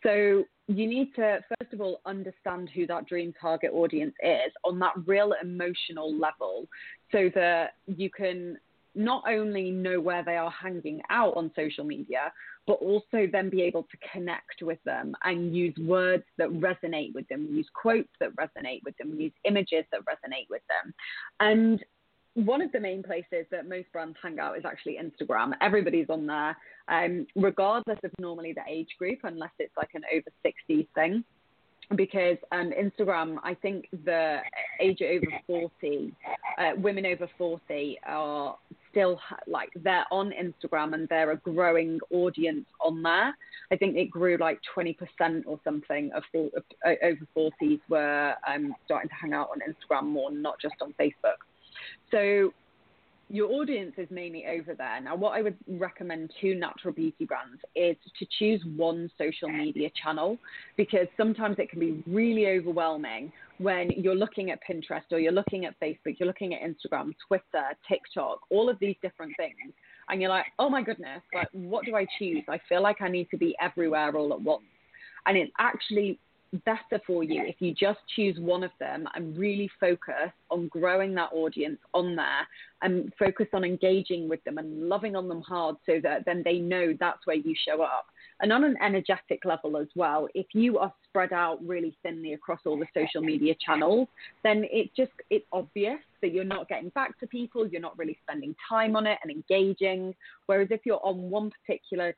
So you need to, first of all, understand who that dream target audience is on that real emotional level so that you can not only know where they are hanging out on social media, but also then be able to connect with them and use words that resonate with them, use quotes that resonate with them, use images that resonate with them. And one of the main places that most brands hang out is actually Instagram. Everybody's on there, um, regardless of normally the age group, unless it's like an over 60s thing. Because um, Instagram, I think the age over 40, uh, women over 40 are still like they're on Instagram and they're a growing audience on there. I think it grew like 20% or something of, the, over 40s were um, starting to hang out on Instagram more, not just on Facebook. So your audience is mainly over there. Now, what I would recommend to natural beauty brands is to choose one social media channel because sometimes it can be really overwhelming when you're looking at Pinterest or you're looking at Facebook, you're looking at Instagram, Twitter, TikTok, all of these different things. And you're like, oh my goodness, like, what do I choose? I feel like I need to be everywhere all at once. And it's actually better for you if you just choose one of them and really focus on growing that audience on there and focus on engaging with them and loving on them hard so that then they know that's where you show up. And on an energetic level as well, if you are spread out really thinly across all the social media channels, then it just it's obvious that you're not getting back to people, you're not really spending time on it and engaging. Whereas if you're on one particular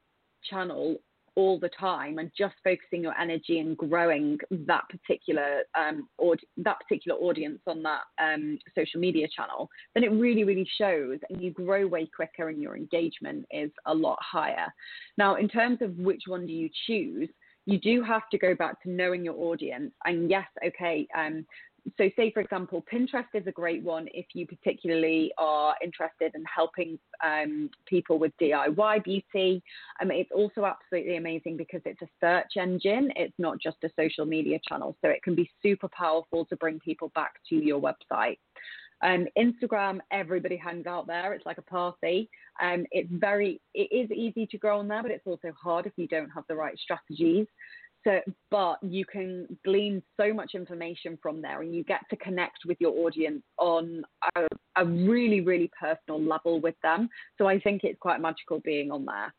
channel all the time and just focusing your energy and growing that particular um, aud- that particular audience on that um, social media channel, then it really, really shows and you grow way quicker and your engagement is a lot higher. Now, in terms of which one do you choose, you do have to go back to knowing your audience. And yes, okay, um, so say for example pinterest is a great one if you particularly are interested in helping um, people with diy beauty um, it's also absolutely amazing because it's a search engine it's not just a social media channel so it can be super powerful to bring people back to your website um, Instagram, everybody hangs out there. It's like a party. Um, it's very, it is easy to grow on there, but it's also hard if you don't have the right strategies. So, but you can glean so much information from there, and you get to connect with your audience on a, a really, really personal level with them. So, I think it's quite magical being on there.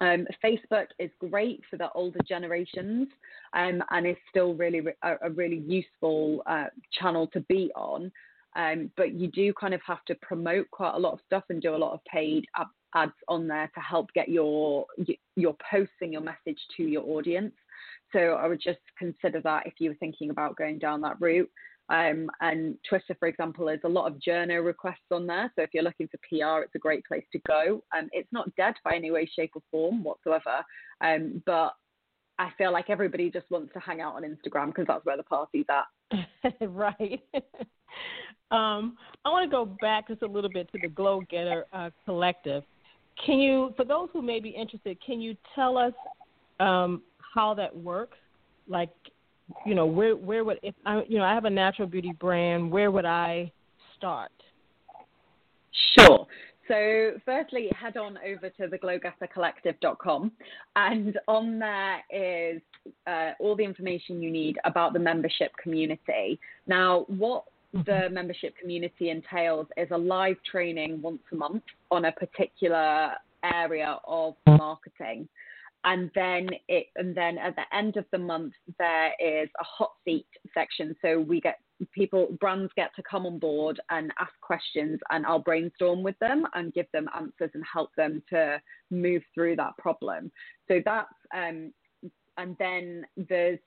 Um, Facebook is great for the older generations um, and is still really a, a really useful uh, channel to be on. Um, but you do kind of have to promote quite a lot of stuff and do a lot of paid ads on there to help get your your posting your message to your audience. So I would just consider that if you were thinking about going down that route. Um, and Twitter, for example, is a lot of journal requests on there. So if you're looking for PR, it's a great place to go. Um, it's not dead by any way, shape, or form whatsoever. Um, but I feel like everybody just wants to hang out on Instagram because that's where the party's at. right. um, I want to go back just a little bit to the Glow Getter uh, Collective. Can you, for those who may be interested, can you tell us um, how that works? Like, you know, where where would if I you know I have a natural beauty brand, where would I start? Sure. So, firstly, head on over to theglowgettercollective.com, and on there is uh, all the information you need about the membership community. Now, what the mm-hmm. membership community entails is a live training once a month on a particular area of marketing and then it and then at the end of the month there is a hot seat section. So we get people brands get to come on board and ask questions and I'll brainstorm with them and give them answers and help them to move through that problem. So that's um and then there's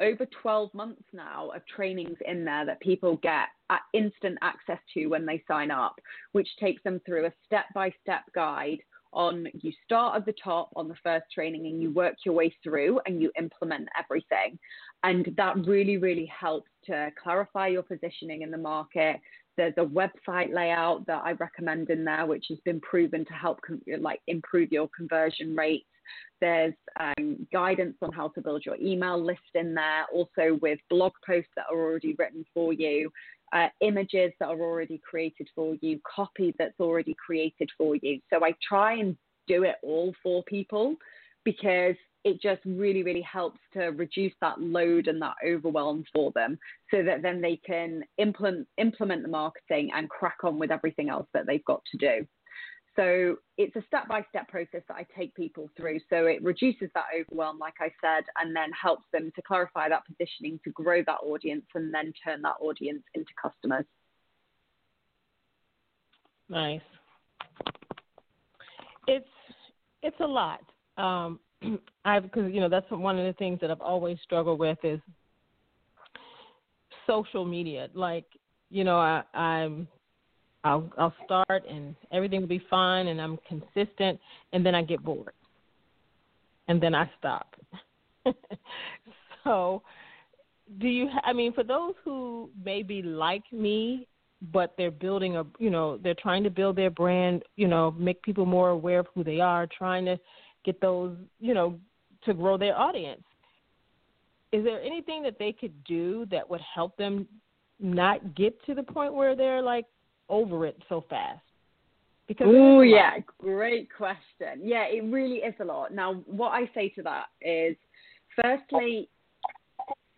over 12 months now of trainings in there that people get instant access to when they sign up, which takes them through a step by step guide on you start at the top on the first training and you work your way through and you implement everything. And that really, really helps to clarify your positioning in the market. There's a website layout that I recommend in there, which has been proven to help like improve your conversion rates. There's um, guidance on how to build your email list in there, also with blog posts that are already written for you, uh, images that are already created for you, copy that's already created for you. So I try and do it all for people because it just really, really helps to reduce that load and that overwhelm for them so that then they can implement, implement the marketing and crack on with everything else that they've got to do. So it's a step by step process that I take people through. So it reduces that overwhelm, like I said, and then helps them to clarify that positioning, to grow that audience, and then turn that audience into customers. Nice. It's it's a lot. Um, I've because you know that's one of the things that I've always struggled with is social media. Like you know I, I'm I'll I'll start and everything will be fine and I'm consistent and then I get bored and then I stop. so do you I mean for those who maybe like me but they're building a you know they're trying to build their brand you know make people more aware of who they are trying to get those you know to grow their audience is there anything that they could do that would help them not get to the point where they're like over it so fast? Because oh yeah, great question. Yeah, it really is a lot. Now, what I say to that is, firstly,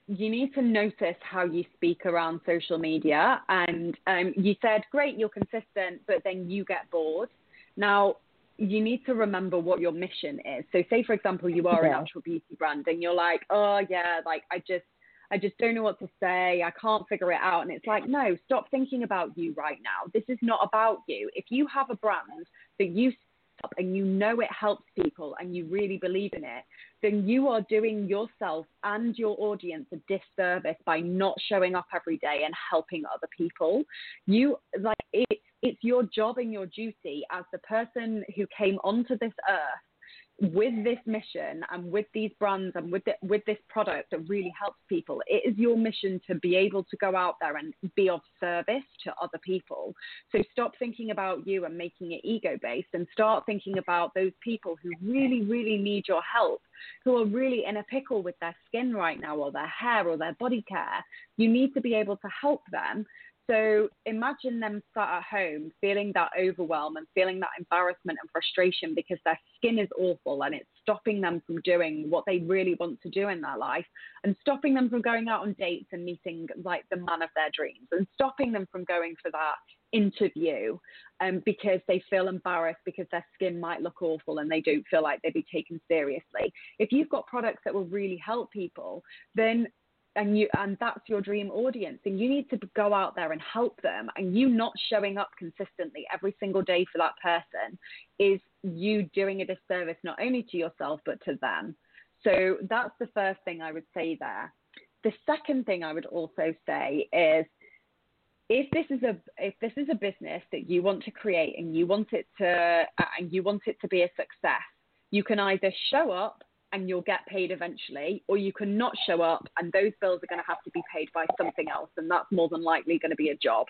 you need to notice how you speak around social media. And um, you said, great, you're consistent, but then you get bored. Now, you need to remember what your mission is. So, say for example, you are yeah. a natural beauty brand, and you're like, oh yeah, like I just I just don't know what to say. I can't figure it out. And it's like, no, stop thinking about you right now. This is not about you. If you have a brand that you stop and you know it helps people and you really believe in it, then you are doing yourself and your audience a disservice by not showing up every day and helping other people. You like it's it's your job and your duty as the person who came onto this earth with this mission and with these brands and with the, with this product that really helps people, it is your mission to be able to go out there and be of service to other people. So stop thinking about you and making it ego based and start thinking about those people who really, really need your help, who are really in a pickle with their skin right now or their hair or their body care. You need to be able to help them so imagine them sat at home feeling that overwhelm and feeling that embarrassment and frustration because their skin is awful and it's stopping them from doing what they really want to do in their life and stopping them from going out on dates and meeting like the man of their dreams and stopping them from going for that interview um, because they feel embarrassed because their skin might look awful and they don't feel like they'd be taken seriously. If you've got products that will really help people, then and you and that's your dream audience and you need to go out there and help them. And you not showing up consistently every single day for that person is you doing a disservice not only to yourself but to them. So that's the first thing i would say there. The second thing i would also say is if this is a if this is a business that you want to create and you want it to and you want it to be a success you can either show up and you'll get paid eventually, or you can not show up and those bills are going to have to be paid by something else, and that's more than likely going to be a job.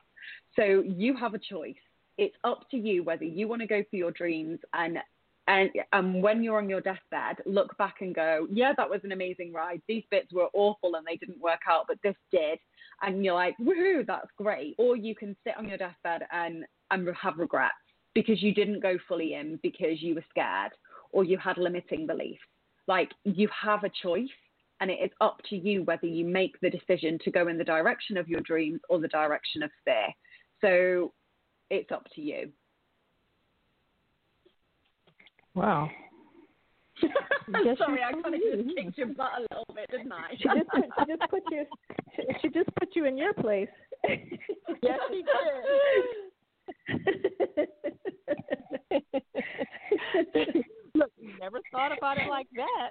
So you have a choice. It's up to you whether you want to go for your dreams and and and when you're on your deathbed, look back and go, yeah, that was an amazing ride. These bits were awful and they didn't work out, but this did, and you're like, woohoo, that's great. Or you can sit on your deathbed and and have regrets because you didn't go fully in because you were scared or you had limiting beliefs. Like you have a choice, and it is up to you whether you make the decision to go in the direction of your dreams or the direction of fear. So it's up to you. Wow. I'm sorry, I kind of just kicked your butt a little bit, didn't I? she just put, she just put you she, she just put you in your place. yes, she did. Look, never thought about it like that.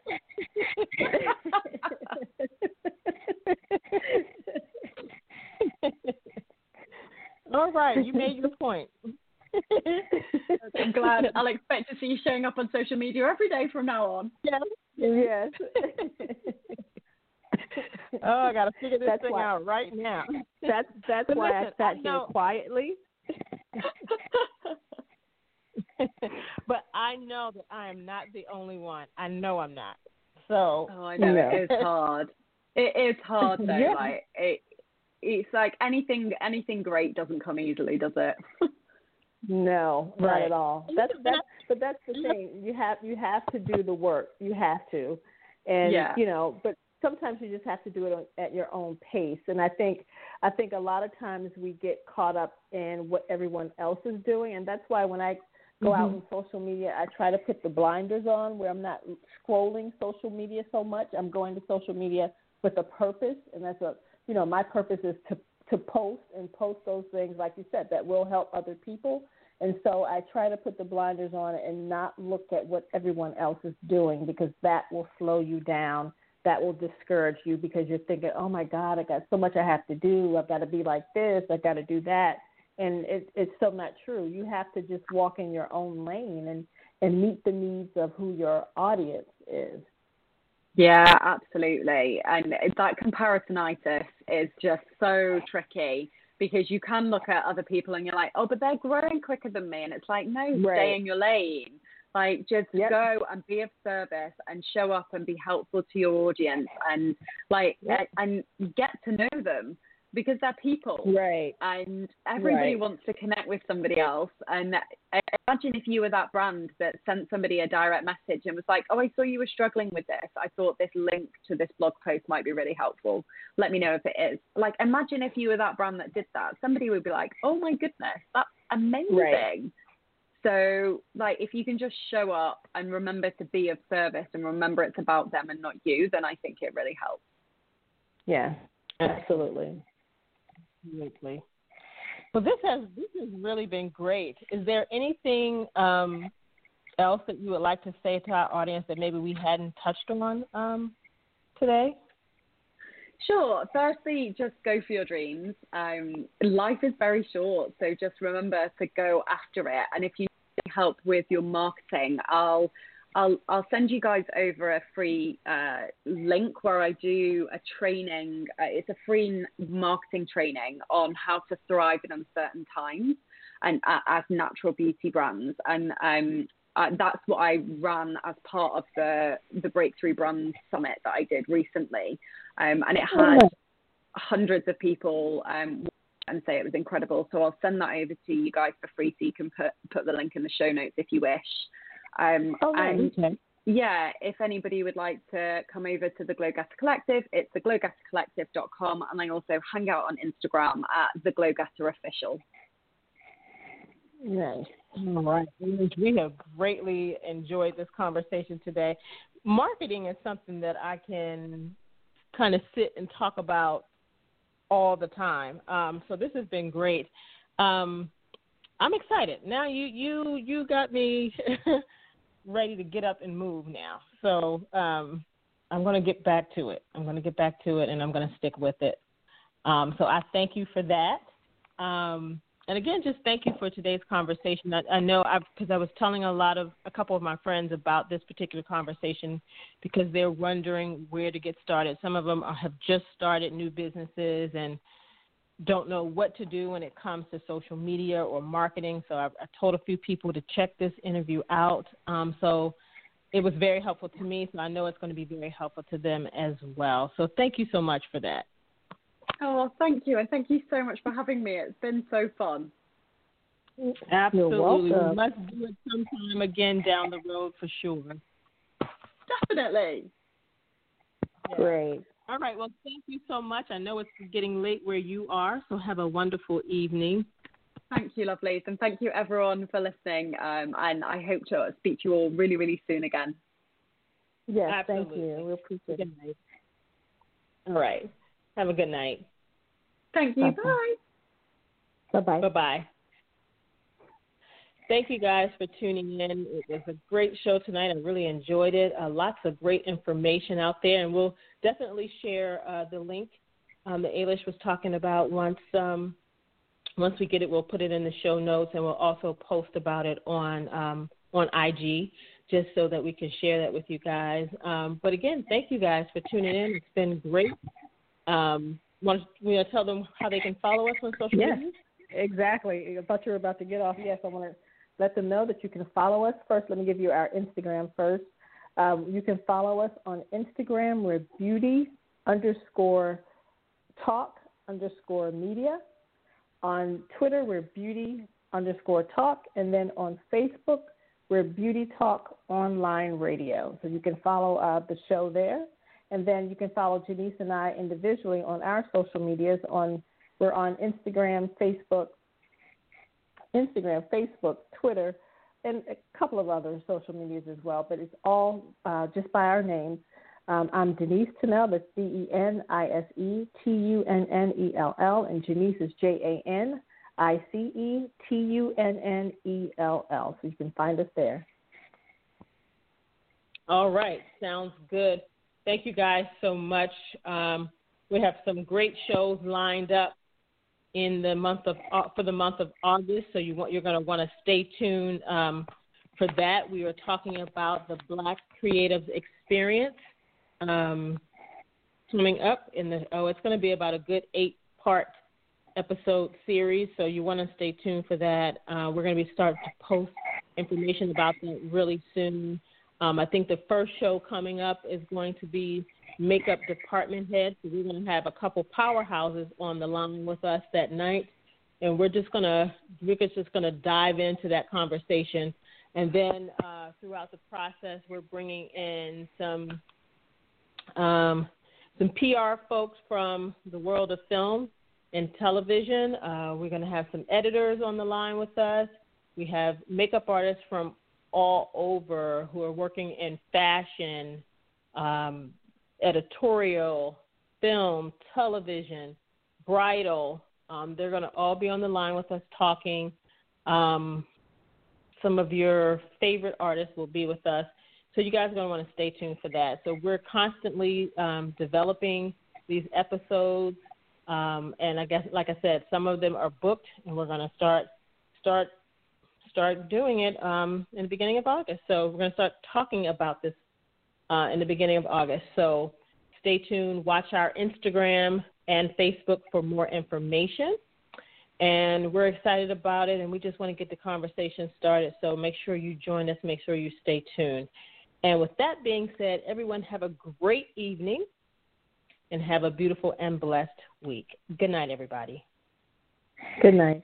All right, you made your point. I'm glad. I'll expect to see you showing up on social media every day from now on. Yes. Yes. oh, I got to figure this that's thing why, out right now. That's that's why listen, I sat I here quietly but I know that I am not the only one. I know I'm not. So Oh, I know Yeah. it is hard. It is hard though. Yeah. Like it it's like anything anything great doesn't come easily, does it? No, not Right. at all. That's that's but that's the thing. You have you have to do the work. You have to, and Yeah. you know. But sometimes you just have to do it at your own pace. And I think I think a lot of times we get caught up in what everyone else is doing, and that's why when I go out Mhm. on social media, I try to put the blinders on where I'm not scrolling social media so much. I'm going to social media with a purpose, and that's a you know my purpose is to to post and post those things like you said that will help other people. And so I try to put the blinders on and not look at what everyone else is doing because that will slow you down. That will discourage you because you're thinking, "Oh my God, I got so much I have to do. I've got to be like this. I've got to do that." And it, it's so not true. You have to just walk in your own lane and and meet the needs of who your audience is. Yeah, absolutely. And that comparisonitis is just so tricky because you can look at other people and you're like, oh, but they're growing quicker than me. And it's like, no, Right. stay in your lane. Like, just Yep. go and be of service and show up and be helpful to your audience and, like, Yep. and get to know them because they're people Right. and everybody Right. wants to connect with somebody else. And I- imagine if you were that brand that sent somebody a direct message and was like, "Oh, I saw you were struggling with this. I thought this link to this blog post might be really helpful. Let me know if it is." Like, imagine if you were that brand that did that. Somebody would be like, "Oh my goodness, that's amazing." Right. So, like, if you can just show up and remember to be of service and remember it's about them and not you, then I think it really helps. Yeah. Absolutely. Absolutely. Well, this has this has really been great. Is there anything um, else that you would like to say to our audience that maybe we hadn't touched on um, today? Sure. Firstly, just go for your dreams. Um, life is very short, so just remember to go after it. And if you need help with your marketing, I'll I'll I'll send you guys over a free uh, link where I do a training. Uh, it's a free marketing training on how to thrive in uncertain times and uh, as natural beauty brands. And um, uh, that's what I ran as part of the the Breakthrough Brands Summit that I did recently, um, and it had hundreds of people um, and say it was incredible. So I'll send that over to you guys for free, so you can put put the link in the show notes if you wish. Um, Oh, and Okay. yeah, if anybody would like to come over to the Glow Getter Collective, it's the glowgettercollective.com, and I also hang out on Instagram at the Glowgetter Official. Nice. All right. We have greatly enjoyed this conversation today. Marketing is something that I can kind of sit and talk about all the time. Um, so this has been great. Um, I'm excited. Now you you you got me ready to get up and move now. So um, I'm going to get back to it. I'm going to get back to it, and I'm going to stick with it. Um, so I thank you for that. Um, and again, just thank you for today's conversation. I, I know because I was telling a lot of a couple of my friends about this particular conversation because they're wondering where to get started. Some of them have just started new businesses and don't know what to do when it comes to social media or marketing. So I, I told a few people to check this interview out. Um, so it was very helpful to me. So I know it's going to be very helpful to them as well. So thank you so much for that. Oh, thank you, and thank you so much for having me. It's been so fun. Absolutely. welcome. We must do it sometime again down the road for sure. Definitely. Great. All right. Well, thank you so much. I know it's getting late where you are, so have a wonderful evening. Thank you, lovelies, and thank you everyone for listening. Um, and I hope to speak to you all really, really soon again. Yes, thank you. We appreciate it. Night. All right. Have a good night. Thank you. Bye-bye. Bye. Bye bye. Bye bye. Thank you guys for tuning in. It was a great show tonight. I really enjoyed it. Uh, lots of great information out there, and we'll definitely share uh, the link um, that Ailish was talking about once um, once we get it. We'll put it in the show notes, and we'll also post about it on um, on IG just so that we can share that with you guys. Um, but again, thank you guys for tuning in. It's been great. Um, want to, want to tell them how they can follow us on social Yes. media? Exactly. I thought you were about to get off. Yes, I want to let them know that you can follow us. First, let me give you our Instagram first. Um, you can follow us on Instagram. We're beauty underscore talk underscore media. On Twitter, we're beauty underscore talk. And then on Facebook, we're Beauty Talk Online Radio. So you can follow uh, the show there. And then you can follow Janice and I individually on our social medias. On We're on Instagram, Facebook, Instagram, Facebook, Twitter, and a couple of other social medias as well. But it's all uh, just by our names. Um, I'm Denise Tunnell. That's D E N I S E T U N N E L L, and Janice is J A N I C E T U N N E L L. So you can find us there. All right, sounds good. Thank you guys so much. Um, we have some great shows lined up in the month of uh, for the month of August. So you want you're going to want to stay tuned um, for that. We are talking about the Black Creatives Experience um, coming up in the oh it's going to be about a good eight part episode series. So you want to stay tuned for that. Uh, we're going to be starting to post information about that really soon. Um, I think the first show coming up is going to be makeup department head. So we're going to have a couple powerhouses on the line with us that night, and we're just going to we're just going to dive into that conversation. And then uh, throughout the process, we're bringing in some um, some PR folks from the world of film and television. Uh, we're going to have some editors on the line with us. We have makeup artists from all over who are working in fashion, um, editorial, film, television, bridal. Um, they're going to all be on the line with us talking. Um, some of your favorite artists will be with us. So you guys are going to want to stay tuned for that. So we're constantly um, developing these episodes, um, and I guess, like I said, some of them are booked, and we're going to start start start doing it um, in the beginning of August. So we're going to start talking about this uh, in the beginning of August. So stay tuned. Watch our Instagram and Facebook for more information. And we're excited about it, and we just want to get the conversation started. So make sure you join us. Make sure you stay tuned. And with that being said, everyone have a great evening and have a beautiful and blessed week. Good night, everybody. Good night.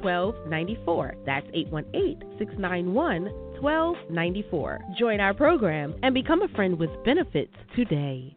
1294. That's 818 691 1294. Join our program and become a friend with benefits today.